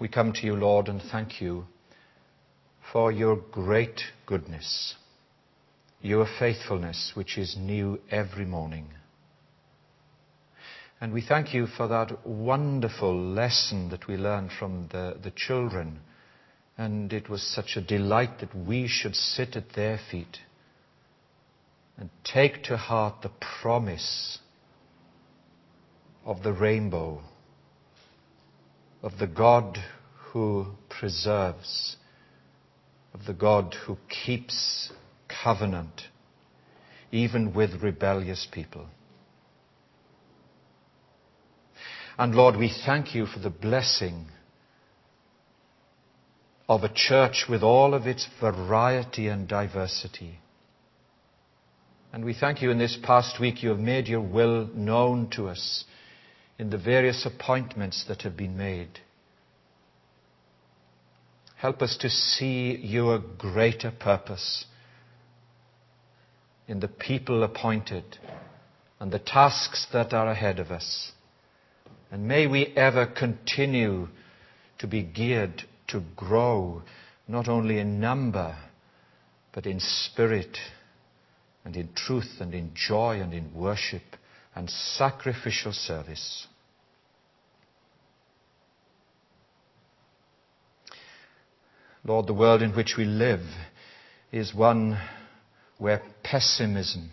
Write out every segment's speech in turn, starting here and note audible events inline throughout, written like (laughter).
we come to you, Lord, and thank you for your great goodness, your faithfulness, which is new every morning. And we thank you for that wonderful lesson that we learned from the, the children. And it was such a delight that we should sit at their feet and take to heart the promise of the rainbow, of the God who preserves, of the God who keeps covenant, even with rebellious people. And Lord, we thank you for the blessing of a church with all of its variety and diversity. And we thank you in this past week you have made your will known to us in the various appointments that have been made. Help us to see your greater purpose in the people appointed and the tasks that are ahead of us. And may we ever continue to be geared to grow, not only in number, but in spirit and in truth and in joy and in worship and sacrificial service. Lord, the world in which we live is one where pessimism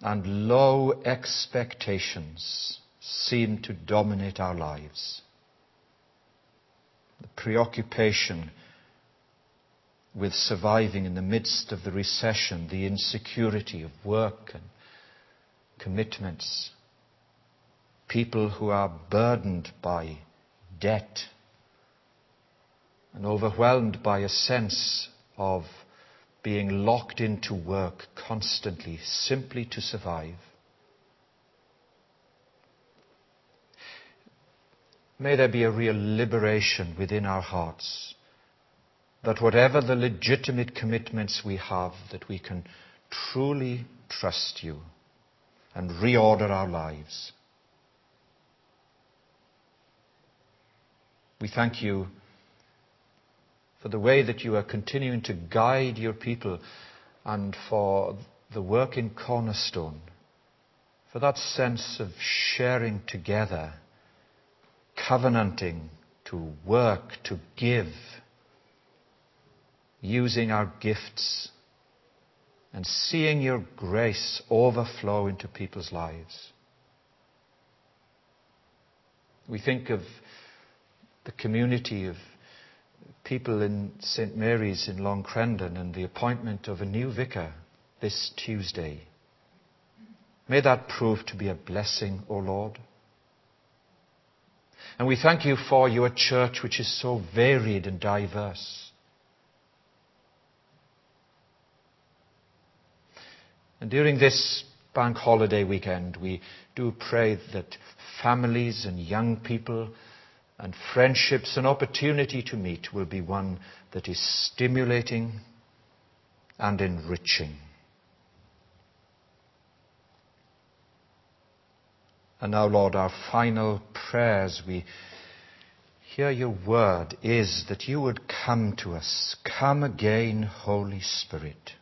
and low expectations seem to dominate our lives. The preoccupation with surviving in the midst of the recession, the insecurity of work and commitments, people who are burdened by debt and overwhelmed by a sense of being locked into work constantly simply to survive. May there be a real liberation within our hearts that whatever the legitimate commitments we have, that we can truly trust you and reorder our lives. We thank you for the way that you are continuing to guide your people and for the work in Cornerstone, for that sense of sharing together, covenanting to work, to give, using our gifts and seeing your grace overflow into people's lives. We think of the community of people in St. Mary's in Long Crendon and the appointment of a new vicar this Tuesday. May that prove to be a blessing, O Lord. And we thank you for your church, which is so varied and diverse. And during this bank holiday weekend, we do pray that families and young people and friendships and opportunity to meet will be one that is stimulating and enriching. And now, Lord, our final prayers, we hear your word is that you would come to us. Come again, Holy Spirit.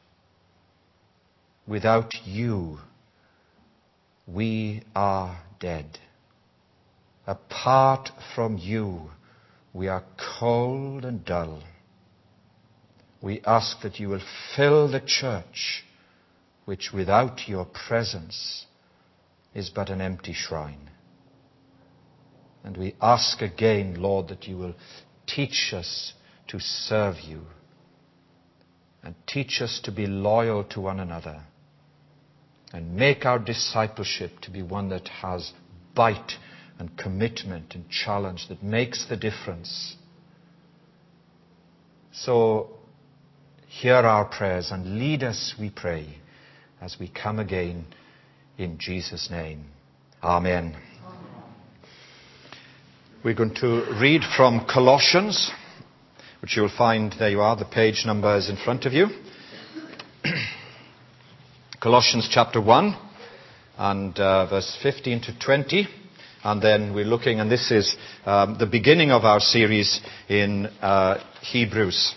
Without you, we are dead. Apart from you, we are cold and dull. We ask that you will fill the church, which without your presence is but an empty shrine. And we ask again, Lord, that you will teach us to serve you and teach us to be loyal to one another and make our discipleship to be one that has bite and commitment and challenge that makes the difference. So hear our prayers and lead us, we pray, as we come again in Jesus' name. Amen. We're going to read from Colossians, which you'll find, there you are, the page number is in front of you. (clears throat) Colossians chapter 1 and uh, verse 15 to 20. And then we're looking, and this is um, the beginning of our series in uh, Hebrews.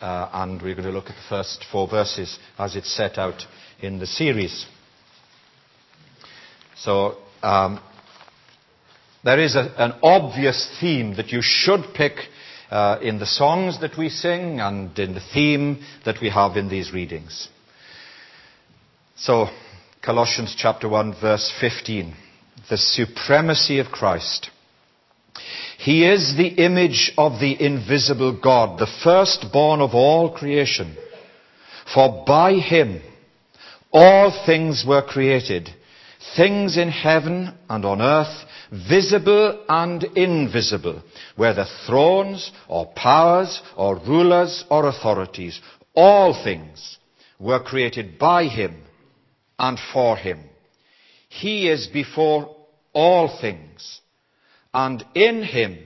Uh, and we're going to look at the first four verses as it's set out in the series. So, um, there is an obvious theme that you should pick uh, in the songs that we sing and in the theme that we have in these readings. So, Colossians chapter 1 verse 15. The supremacy of Christ. He is the image of the invisible God, the firstborn of all creation. For by him all things were created, things in heaven and on earth, visible and invisible, whether thrones or powers or rulers or authorities, all things were created by him and for him. He is before all things, and in him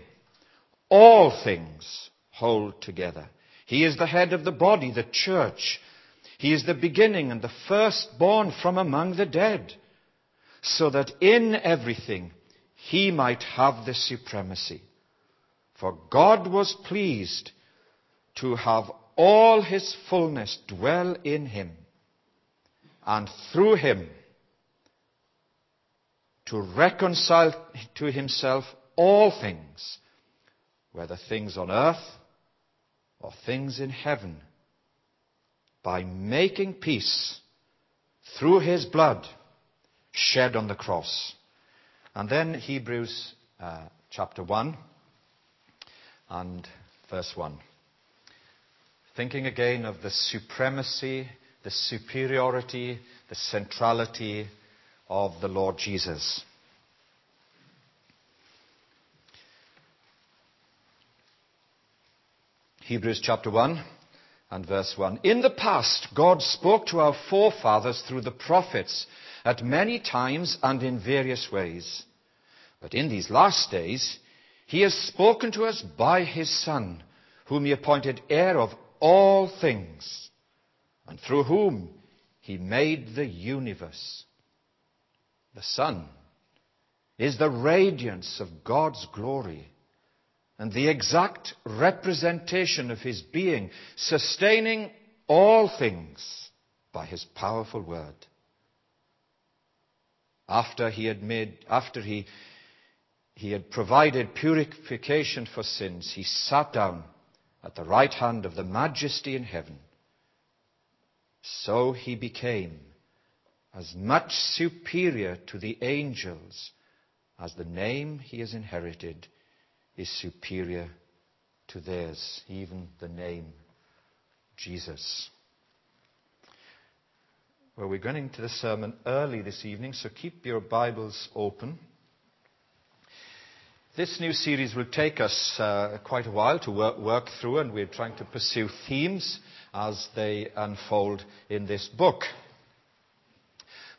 all things hold together. He is the head of the body, the church. He is the beginning and the firstborn from among the dead, so that in everything he might have the supremacy. For God was pleased to have all his fullness dwell in him, and through him to reconcile to himself all things, whether things on earth or things in heaven, by making peace through his blood shed on the cross. And then Hebrews uh, chapter 1 and verse 1. Thinking again of the supremacy, the superiority, the centrality of the Lord Jesus. Hebrews chapter 1 and verse 1. In the past, God spoke to our forefathers through the prophets at many times and in various ways. But in these last days, he has spoken to us by his Son, whom he appointed heir of all things, and through whom he made the universe. The Son, is the radiance of God's glory and the exact representation of his being, sustaining all things by his powerful word. After he had made, after he, he had provided purification for sins, he sat down at the right hand of the majesty in heaven. So he became as much superior to the angels as the name he has inherited is superior to theirs, even the name Jesus. Well, we're going into the sermon early this evening, so keep your Bibles open. This new series will take us uh, quite a while to work, work through, and we're trying to pursue themes as they unfold in this book.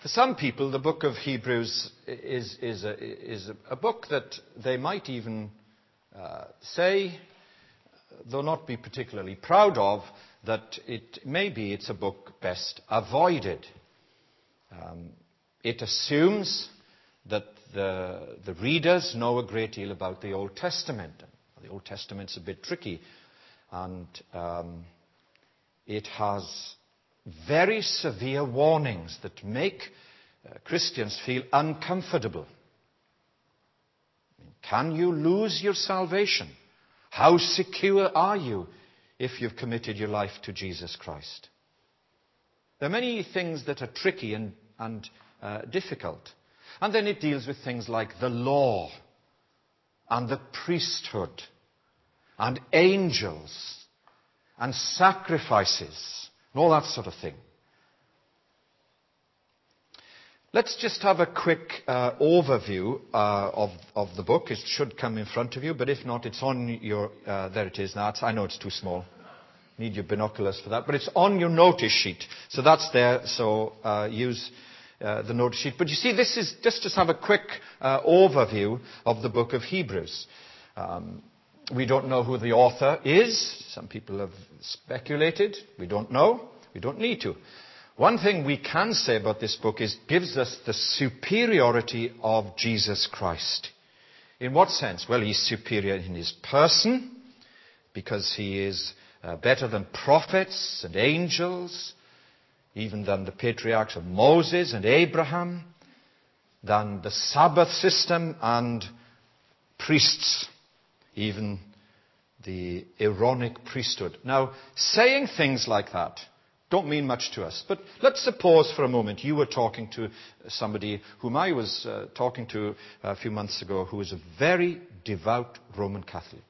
For some people, the book of Hebrews is, a, book that they might even uh, say, though not be particularly proud of, that it maybe it's a book best avoided. Um, it assumes that the, the, readers know a great deal about the Old Testament. The Old Testament's a bit tricky, and um, it has very severe warnings that make uh, Christians feel uncomfortable. Can you lose your salvation? How secure are you if you've committed your life to Jesus Christ. There are many things that are tricky and, and uh, difficult. And then it deals with things like the law and the priesthood and angels and sacrifices and all that sort of thing. Let's just have a quick uh, overview uh, of, the book. It should come in front of you, but if not, it's on your. Uh, there it is now. I know it's too small. Need your binoculars for that, but it's on your notice sheet. So that's there. So use the notice sheet. But you see, this is just to have a quick overview of the book of Hebrews. We don't know who the author is. Some people have speculated. We don't know. We don't need to. One thing we can say about this book is it gives us the superiority of Jesus Christ. In what sense? Well, he's superior in his person because he is uh, better than prophets and angels, even than the patriarchs of Moses and Abraham, than the Sabbath system and priests, even the Aaronic priesthood. Now, saying things like that don't mean much to us. But let's suppose for a moment you were talking to somebody whom I was uh, talking to a few months ago who is a very devout Roman Catholic.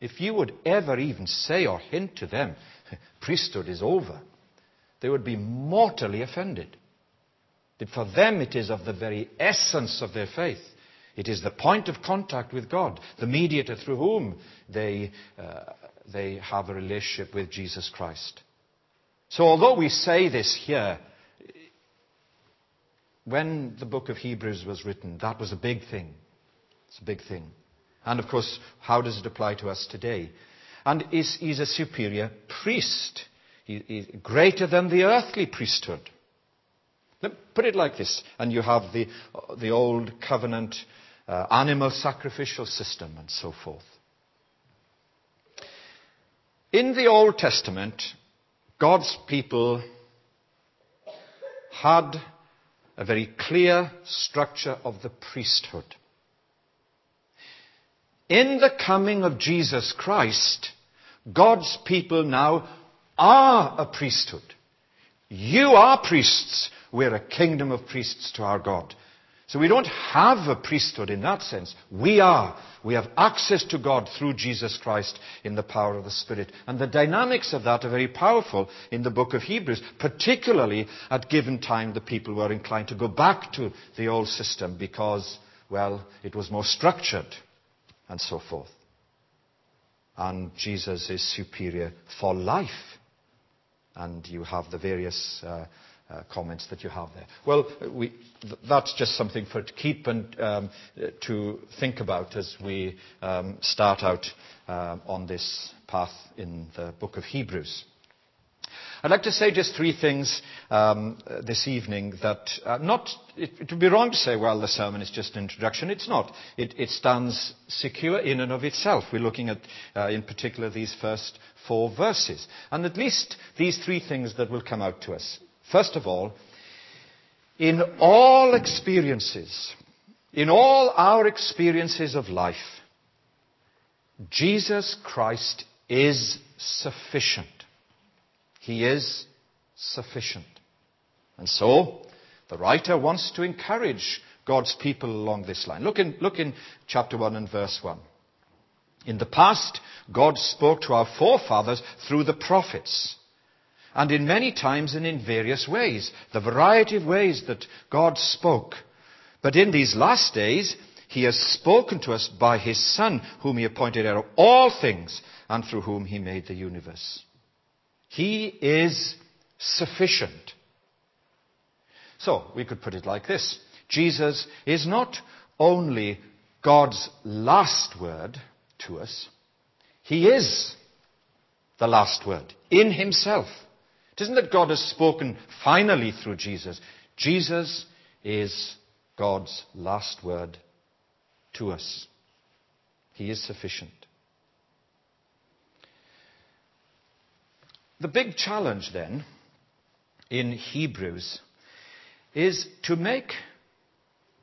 If you would ever even say or hint to them, (laughs) priesthood is over, they would be mortally offended. That for them it is of the very essence of their faith. It is the point of contact with God, the mediator through whom they, uh, they have a relationship with Jesus Christ. So although we say this here, when the book of Hebrews was written, that was a big thing. It's a big thing. And of course, how does it apply to us today? And is, he's a superior priest. He, he's greater than the earthly priesthood. Put it like this, and you have the, the old covenant uh, animal sacrificial system and so forth. In the Old Testament, God's people had a very clear structure of the priesthood. In the coming of Jesus Christ, God's people now are a priesthood. You are priests. We're a kingdom of priests to our God. So we don't have a priesthood in that sense. We are. We have access to God through Jesus Christ in the power of the Spirit. And the dynamics of that are very powerful in the book of Hebrews, particularly at given time the people were inclined to go back to the old system because, well, it was more structured and so forth. And Jesus is superior for life. And you have the various uh, comments that you have there. Well, we, th- that's just something for to keep and um, to think about as we um, start out uh, on this path in the book of Hebrews. I'd like to say just three things um, this evening that uh, not, it, would be wrong to say, well, the sermon is just an introduction. It's not. It, stands secure in and of itself. We're looking at, uh, in particular, these first four verses. And at least these three things that will come out to us. First of all, in all experiences, in all our experiences of life, Jesus Christ is sufficient. He is sufficient. And so, the writer wants to encourage God's people along this line. Look in, look in chapter 1 and verse 1. In the past, God spoke to our forefathers through the prophets and in many times and in various ways. The variety of ways that God spoke. But in these last days, He has spoken to us by His Son, whom He appointed heir of all things, and through whom He made the universe. He is sufficient. So, we could put it like this. Jesus is not only God's last word to us, He is the last word in Himself. It isn't that God has spoken finally through Jesus. Jesus is God's last word to us. He is sufficient. The big challenge then in Hebrews is to make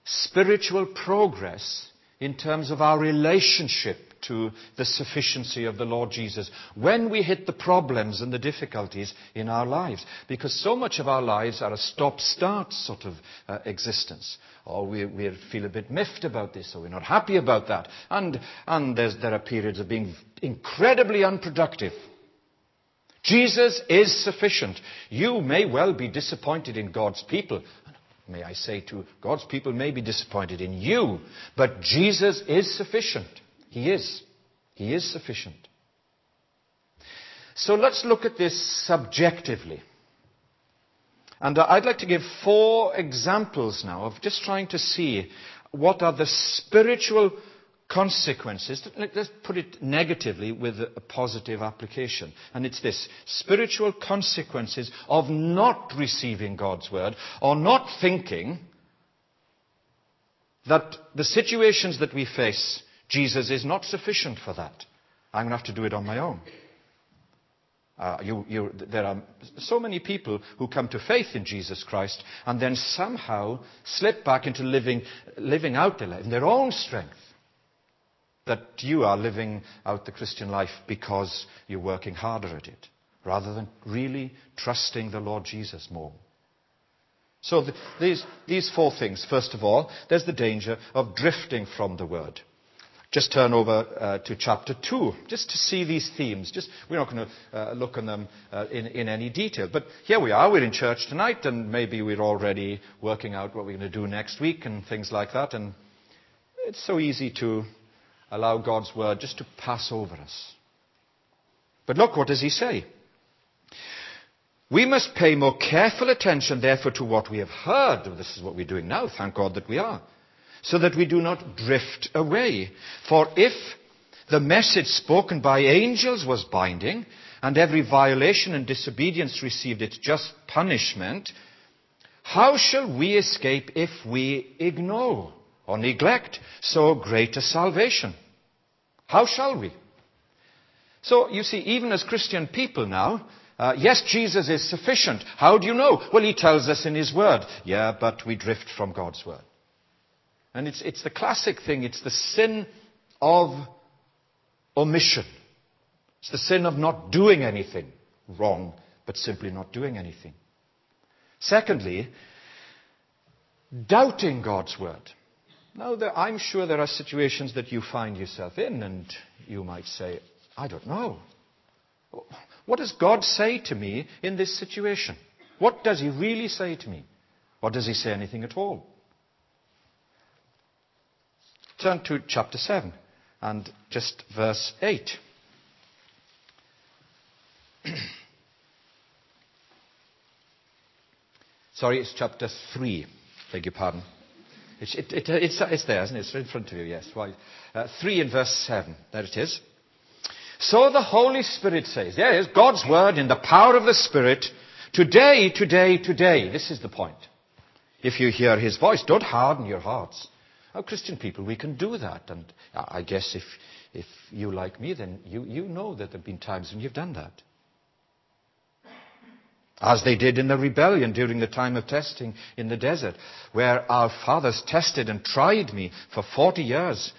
spiritual progress in terms of our relationship to the sufficiency of the Lord Jesus when we hit the problems and the difficulties in our lives. Because so much of our lives are a stop-start sort of uh, existence. Or we, we, feel a bit miffed about this, or we're not happy about that. And, and there are periods of being incredibly unproductive. Jesus is sufficient. You may well be disappointed in God's people. May I say to God's people may be disappointed in you, but Jesus is sufficient. He is. He is sufficient. So let's look at this subjectively. And I'd like to give four examples now of just trying to see what are the spiritual consequences. Let's put it negatively with a positive application. And it's this spiritual consequences of not receiving God's word or not thinking that the situations that we face, Jesus is not sufficient for that. I'm going to have to do it on my own. Uh, you, you, there are so many people who come to faith in Jesus Christ and then somehow slip back into living, living out their life in their own strength. That you are living out the Christian life because you're working harder at it, rather than really trusting the Lord Jesus more. So the, these, these four things. First of all, there's the danger of drifting from the Word. Just turn over uh, to chapter 2, just to see these themes. Just, we're not going to uh, look on them uh, in, in, any detail. But here we are, we're in church tonight, and maybe we're already working out what we're going to do next week and things like that. And it's so easy to allow God's word just to pass over us. But look, what does he say? We must pay more careful attention, therefore, to what we have heard. This is what we're doing now, thank God that we are so that we do not drift away. For if the message spoken by angels was binding, and every violation and disobedience received its just punishment, how shall we escape if we ignore or neglect so great a salvation? How shall we? So, you see, even as Christian people now, uh, yes, Jesus is sufficient. How do you know? Well, he tells us in his word. Yeah, but we drift from God's word. And it's, it's the classic thing. It's the sin of omission. It's the sin of not doing anything wrong, but simply not doing anything. Secondly, doubting God's word. Now, there, I'm sure there are situations that you find yourself in, and you might say, I don't know. What does God say to me in this situation? What does He really say to me? Or does He say anything at all? Turn to chapter 7 and just verse 8. (clears throat) Sorry, it's chapter 3. Beg your pardon. It, it, it, it's, it's, there, isn't it? It's in front of you, yes. Right. Uh, 3 in verse 7. There it is. So the Holy Spirit says, there is God's word in the power of the Spirit, today, today, today. This is the point. If you hear his voice, don't harden your hearts our Christian people, we can do that. And I guess if, if you like me, then you, you know that there have been times when you've done that. As they did in the rebellion during the time of testing in the desert, where our fathers tested and tried me for 40 years.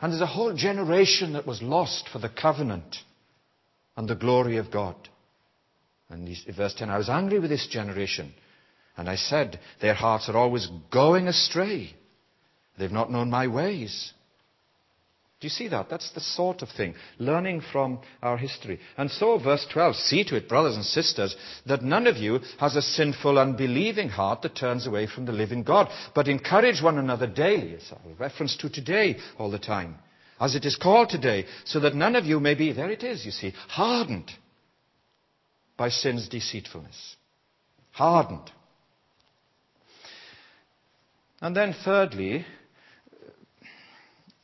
And there's a whole generation that was lost for the covenant and the glory of God. And verse 10, I was angry with this generation. And I said, their hearts are always going astray. They've not known my ways. Do you see that? That's the sort of thing. Learning from our history. And so, verse 12, see to it, brothers and sisters, that none of you has a sinful, unbelieving heart that turns away from the living God, but encourage one another daily. It's a reference to today all the time. As it is called today, so that none of you may be, there it is, you see, hardened by sin's deceitfulness. Hardened. And then thirdly,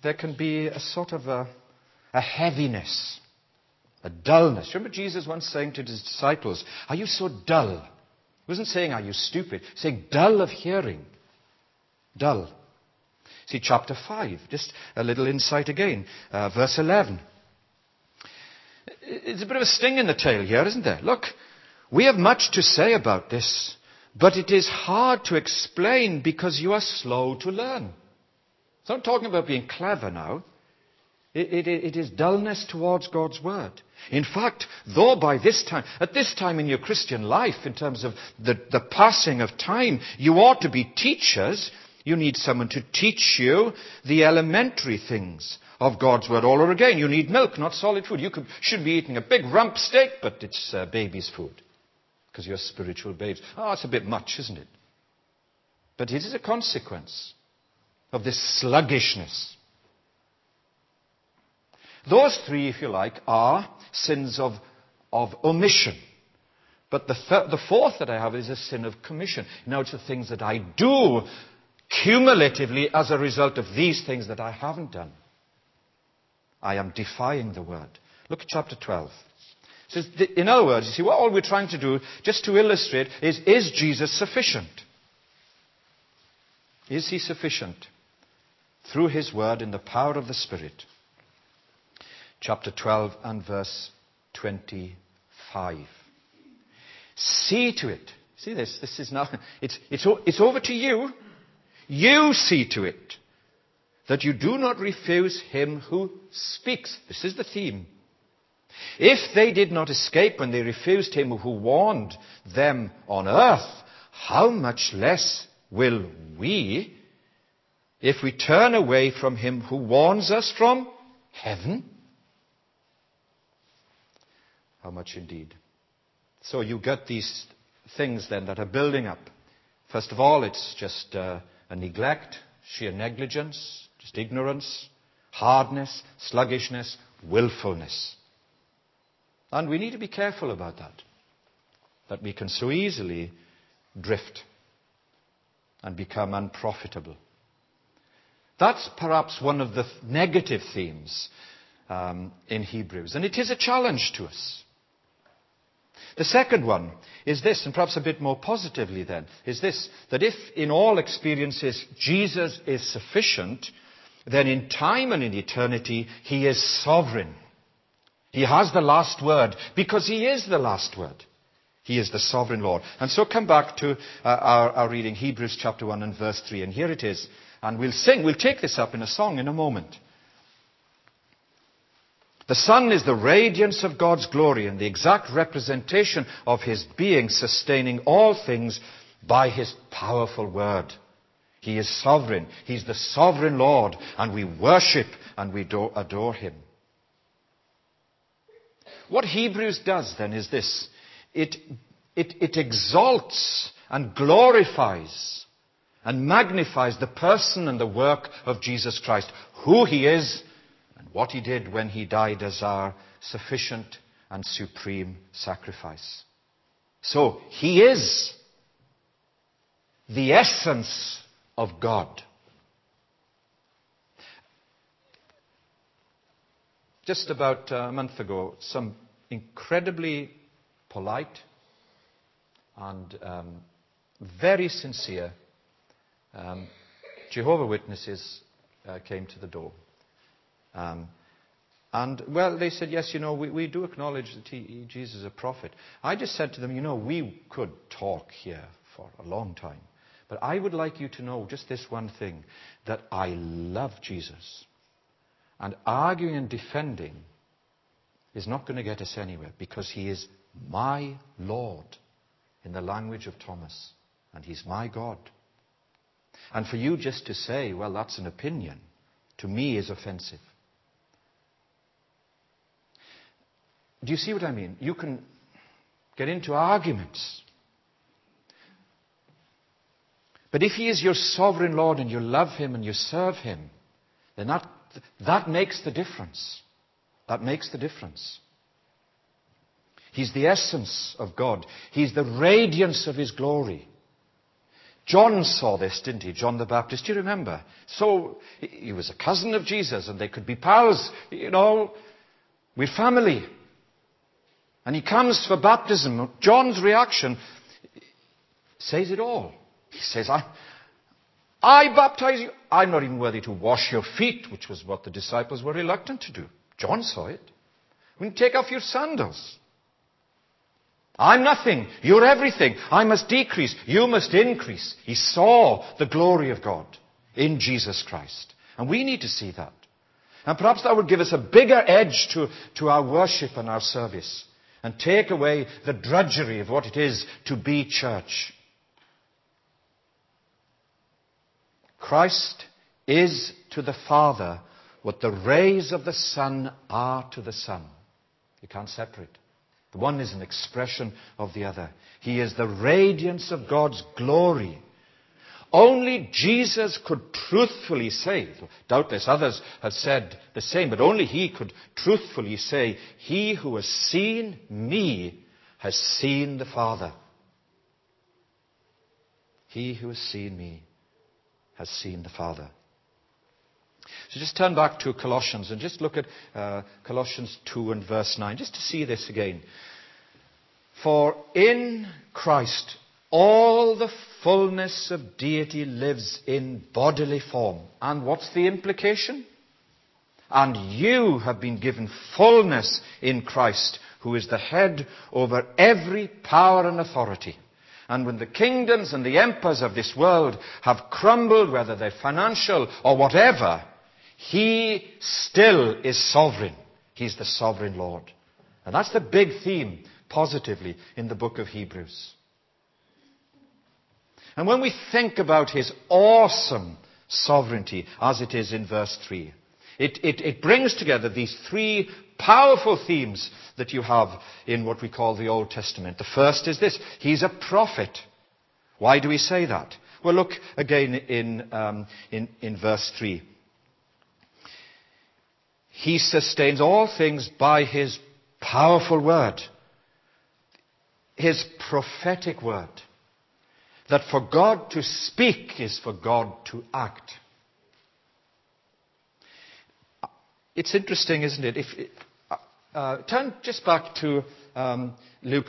there can be a sort of a, a heaviness, a dullness. Remember Jesus once saying to his disciples, Are you so dull? He wasn't saying, Are you stupid? saying, dull of hearing. Dull. See, chapter 5, just a little insight again. Uh, verse 11. It's a bit of a sting in the tail here, isn't there? Look, we have much to say about this, but it is hard to explain because you are slow to learn. So I'm talking about being clever now. It, it, it is dullness towards God's word. In fact, though by this time, at this time in your Christian life, in terms of the, the passing of time, you ought to be teachers, you need someone to teach you the elementary things of God's word all over again. You need milk, not solid food. You could, should be eating a big rump steak, but it's uh, baby's food because you're spiritual babes. Oh, it's a bit much, isn't it? But it is a consequence of this sluggishness. Those three, if you like, are sins of, of omission. But the, th- the fourth that I have is a sin of commission. Now it's the things that I do cumulatively as a result of these things that I haven't done. I am defying the word. Look at chapter 12. So in other words, you see, what all we're trying to do, just to illustrate, is is Jesus sufficient? Is he sufficient? Through his word in the power of the Spirit. Chapter 12 and verse 25. See to it. See this? This is now, it's, it's, it's over to you. You see to it that you do not refuse him who speaks. This is the theme. If they did not escape when they refused him who warned them on earth, how much less will we if we turn away from him who warns us from heaven? How much indeed. So you get these things then that are building up. First of all, it's just uh, a neglect, sheer negligence, just ignorance, hardness, sluggishness, willfulness. And we need to be careful about that. That we can so easily drift and become unprofitable. That's perhaps one of the negative themes um, in Hebrews, and it is a challenge to us. The second one is this, and perhaps a bit more positively then, is this, that if in all experiences Jesus is sufficient, then in time and in eternity he is sovereign. He has the last word because he is the last word. He is the sovereign Lord. And so come back to uh, our, our reading, Hebrews chapter 1 and verse 3. And here it is. And we'll sing, we'll take this up in a song in a moment. The Son is the radiance of God's glory and the exact representation of His being, sustaining all things by His powerful word. He is sovereign. He's the sovereign Lord, and we worship and we adore Him. What Hebrews does then is this it, it, it exalts and glorifies and magnifies the person and the work of Jesus Christ, who he is and what he did when he died as our sufficient and supreme sacrifice. So, he is the essence of God. Just about a month ago, some incredibly polite and um, very sincere um, Jehovah Witnesses uh, came to the door. Um, and, well, they said, yes, you know, we, we do acknowledge that he, Jesus is a prophet. I just said to them, you know, we could talk here for a long time. But I would like you to know just this one thing that I love Jesus. And arguing and defending is not going to get us anywhere because he is my Lord in the language of Thomas. And he's my God. And for you just to say, well, that's an opinion, to me is offensive. Do you see what I mean? You can get into arguments. But if he is your sovereign Lord and you love him and you serve him, then that, that makes the difference. That makes the difference. He's the essence of God. He's the radiance of His glory. John saw this, didn't he? John the Baptist. Do you remember? So, he was a cousin of Jesus and they could be pals, you know. We're family. And he comes for baptism. John's reaction says it all. He says, I, I baptize you. I'm not even worthy to wash your feet, which was what the disciples were reluctant to do. John saw it. When take off your sandals. I'm nothing. You're everything. I must decrease. You must increase. He saw the glory of God in Jesus Christ. And we need to see that. And perhaps that would give us a bigger edge to, to our worship and our service. And take away the drudgery of what it is to be church. Christ is to the Father what the rays of the sun are to the sun. You can't separate. The one is an expression of the other. He is the radiance of God's glory. Only Jesus could truthfully say, doubtless others have said the same, but only he could truthfully say, He who has seen me has seen the Father. He who has seen me has seen the Father. So just turn back to Colossians and just look at uh, Colossians 2 and verse 9, just to see this again. For in Christ all the fullness of deity lives in bodily form. And what's the implication? And you have been given fullness in Christ, who is the head over every power and authority. And when the kingdoms and the empires of this world have crumbled, whether they're financial or whatever, he still is sovereign. He's the sovereign Lord. And that's the big theme, positively, in the book of Hebrews. And when we think about his awesome sovereignty, as it is in verse 3, it, it, it, brings together these three powerful themes that you have in what we call the Old Testament. The first is this He's a prophet. Why do we say that? Well, look again in, um, in, in verse 3. He sustains all things by his powerful word, his prophetic word. That for God to speak is for God to act. It's interesting, isn't it? If, uh, uh, turn just back to um, Luke,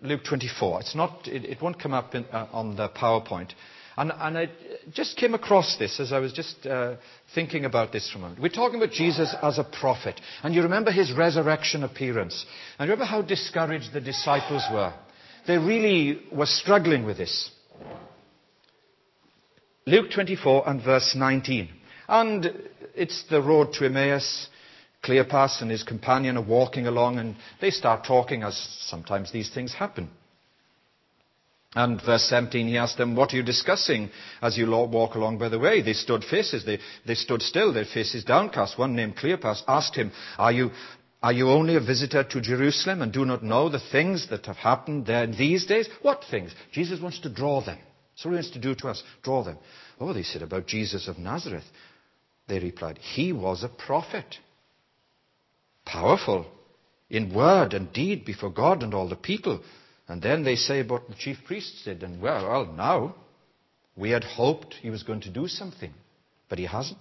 Luke 24. It's not, it, it won't come up in, uh, on the PowerPoint. And, and, I just came across this as I was just uh, thinking about this for a moment. We're talking about Jesus as a prophet. And you remember his resurrection appearance. And remember how discouraged the disciples were. They really were struggling with this. Luke 24 and verse 19. And it's the road to Emmaus. Cleopas and his companion are walking along and they start talking as sometimes these things happen. And verse 17, he asked them, What are you discussing as you walk along by the way? They stood faces, they, they stood still, their faces downcast. One named Cleopas asked him, Are you, are you only a visitor to Jerusalem and do not know the things that have happened there in these days? What things? Jesus wants to draw them. So he wants to do to us, draw them. Oh, they said about Jesus of Nazareth. They replied, He was a prophet, powerful in word and deed before God and all the people. And then they say what the chief priests did, and well, well, now we had hoped he was going to do something, but he hasn't.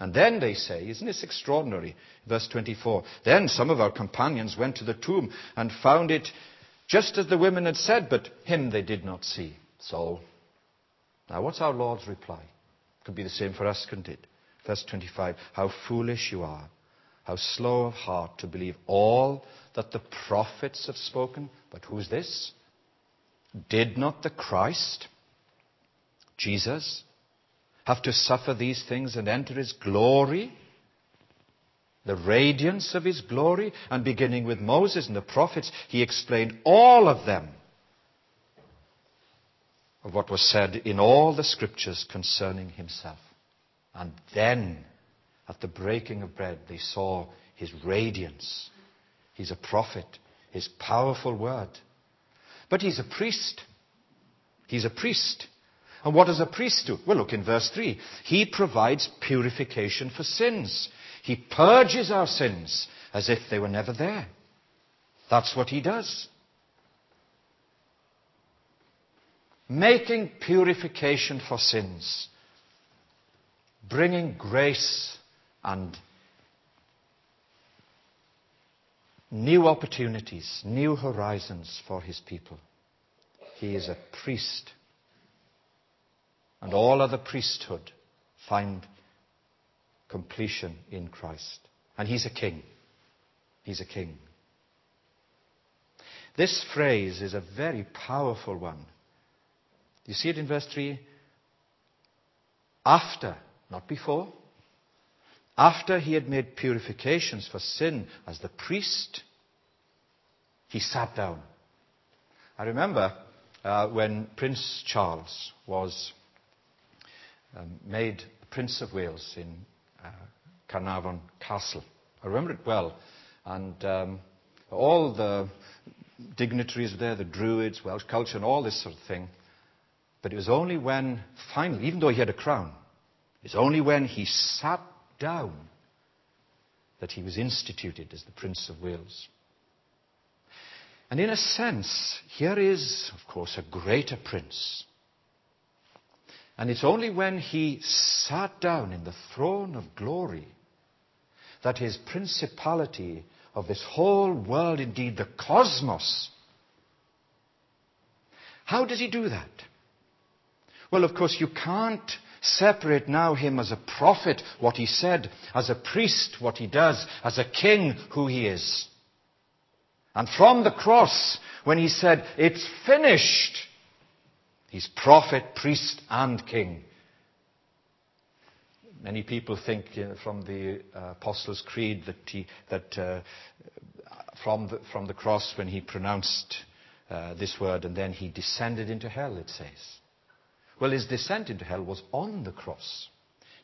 And then they say, isn't this extraordinary? Verse 24. Then some of our companions went to the tomb and found it just as the women had said, but him they did not see. So, now what's our Lord's reply? Could be the same for us, couldn't it? Verse 25 How foolish you are, how slow of heart to believe all that the prophets have spoken. But who's this? Did not the Christ, Jesus, have to suffer these things and enter his glory? The radiance of his glory, and beginning with Moses and the prophets, he explained all of them of what was said in all the scriptures concerning himself. And then, at the breaking of bread, they saw his radiance. He's a prophet, his powerful word. But he's a priest. He's a priest. And what does a priest do? Well, look in verse 3. He provides purification for sins. He purges our sins as if they were never there. That's what he does. making purification for sins, bringing grace and new opportunities, new horizons for his people. He is a priest. And all other priesthood find completion in Christ. And he's a king. He's a king. This phrase is a very powerful one. You see it in verse 3? After, not before. After he had made purifications for sin as the priest, he sat down. I remember uh, when Prince Charles was um, made Prince of Wales in uh, Carnarvon Castle. I remember it well. And um, all the dignitaries there, the Druids, Welsh culture, and all this sort of thing. But it was only when, finally, even though he had a crown, it's only when he sat down that he was instituted as the Prince of Wales. And in a sense, here is, of course, a greater prince. And it's only when he sat down in the throne of glory that his principality of this whole world, indeed the cosmos, how does he do that? Well, of course, you can't separate now him as a prophet, what he said, as a priest, what he does, as a king, who he is. And from the cross, when he said, it's finished, he's prophet, priest, and king. Many people think you know, from the uh, Apostles' Creed that, he, that uh, from, the, from the cross, when he pronounced uh, this word, and then he descended into hell, it says. Well, his descent into hell was on the cross,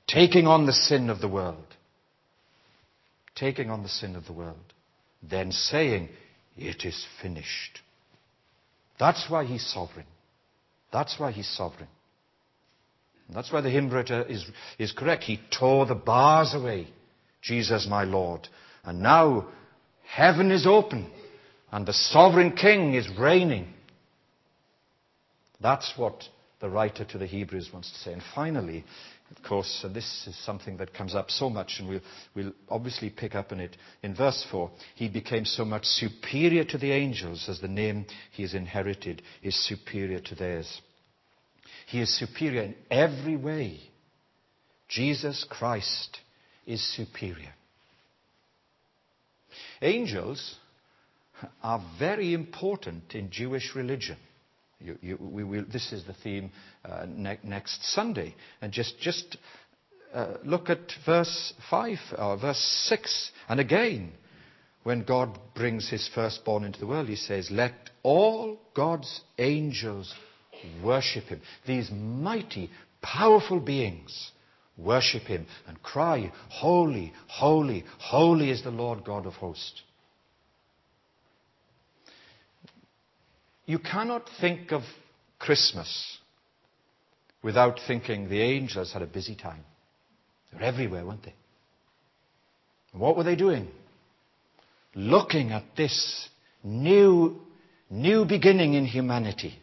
taking on the sin of the world. Taking on the sin of the world. Then saying, It is finished. That's why he's sovereign. That's why he's sovereign. And that's why the hymn writer is, is correct. He tore the bars away. Jesus, my Lord. And now heaven is open and the sovereign king is reigning. That's what the writer to the Hebrews wants to say. And finally, of course, and this is something that comes up so much, and we'll, we'll obviously pick up on it in verse 4. He became so much superior to the angels as the name he has inherited is superior to theirs. He is superior in every way. Jesus Christ is superior. Angels are very important in Jewish religion. You, you, we this is the theme uh, ne- next Sunday. And just, just uh, look at verse 5, or verse 6. And again, when God brings his firstborn into the world, he says, Let all God's angels worship him. These mighty, powerful beings worship him and cry, Holy, holy, holy is the Lord God of hosts. You cannot think of Christmas without thinking the angels had a busy time. They were everywhere, weren't they? And what were they doing? Looking at this new, new beginning in humanity.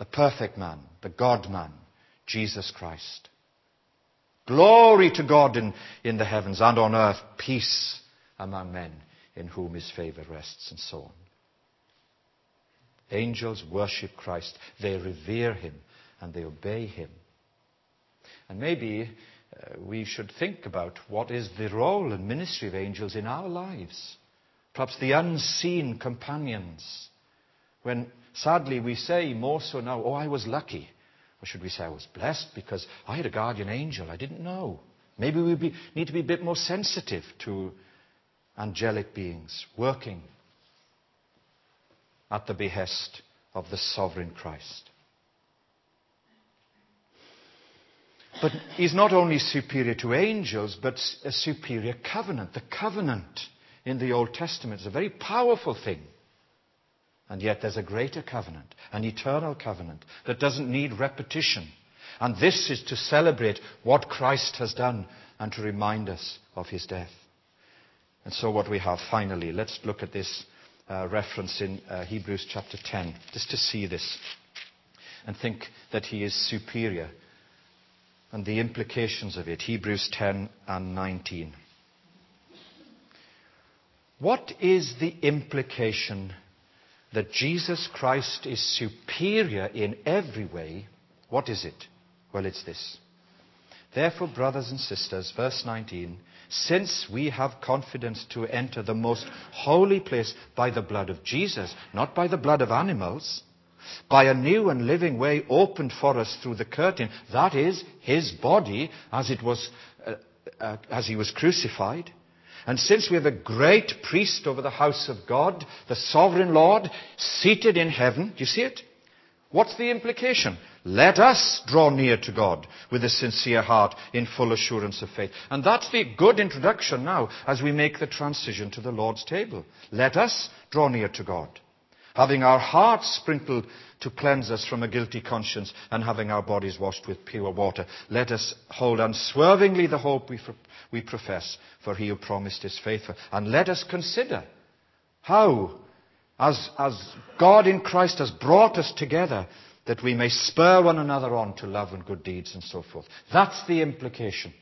The perfect man, the God man, Jesus Christ. Glory to God in, in the heavens and on earth, peace among men in whom his favor rests, and so on. Angels worship Christ. They revere him and they obey him. And maybe uh, we should think about what is the role and ministry of angels in our lives. Perhaps the unseen companions. When sadly we say more so now, oh, I was lucky. Or should we say I was blessed because I had a guardian angel I didn't know. Maybe we need to be a bit more sensitive to angelic beings working at the behest of the sovereign Christ. But he's not only superior to angels, but a superior covenant. The covenant in the Old Testament is a very powerful thing. And yet there's a greater covenant, an eternal covenant that doesn't need repetition. And this is to celebrate what Christ has done and to remind us of his death. And so what we have finally, let's look at this reference in uh, Hebrews chapter 10, just to see this and think that he is superior and the implications of it. Hebrews 10 and 19. What is the implication that Jesus Christ is superior in every way? What is it? Well, it's this. Therefore, brothers and sisters, verse 19, since we have confidence to enter the most holy place by the blood of Jesus, not by the blood of animals, by a new and living way opened for us through the curtain, that is, his body as it was, uh, uh, as he was crucified. And since we have a great priest over the house of God, the sovereign Lord, seated in heaven, do you see it? What's the implication? Let us draw near to God with a sincere heart in full assurance of faith. And that's the good introduction now as we make the transition to the Lord's table. Let us draw near to God. Having our hearts sprinkled to cleanse us from a guilty conscience and having our bodies washed with pure water, let us hold unswervingly the hope we, we profess, for he who promised is faithful. And let us consider how, as, as God in Christ has brought us together, that we may spur one another on to love and good deeds and so forth. That's the implication.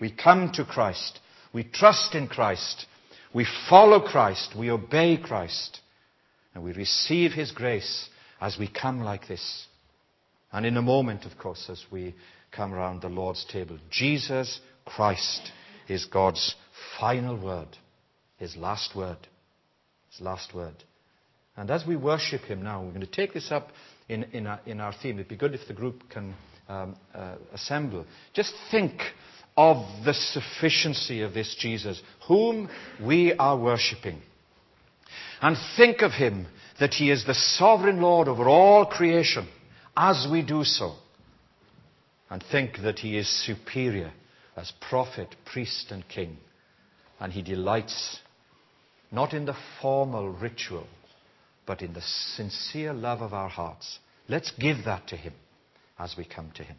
We come to Christ. We trust in Christ. We follow Christ. We obey Christ. And we receive His grace as we come like this. And in a moment, of course, as we come around the Lord's table, Jesus Christ is God's final word, His last word. His last word. And as we worship Him now, we're going to take this up in, our, theme. It'd be good if the group can um, uh, assemble. Just think of the sufficiency of this Jesus, whom we are worshipping. And think of Him that He is the sovereign Lord over all creation as we do so. And think that He is superior as prophet, priest, and king. And He delights not in the formal ritual, but in the sincere love of our hearts. Let's give that to Him as we come to Him.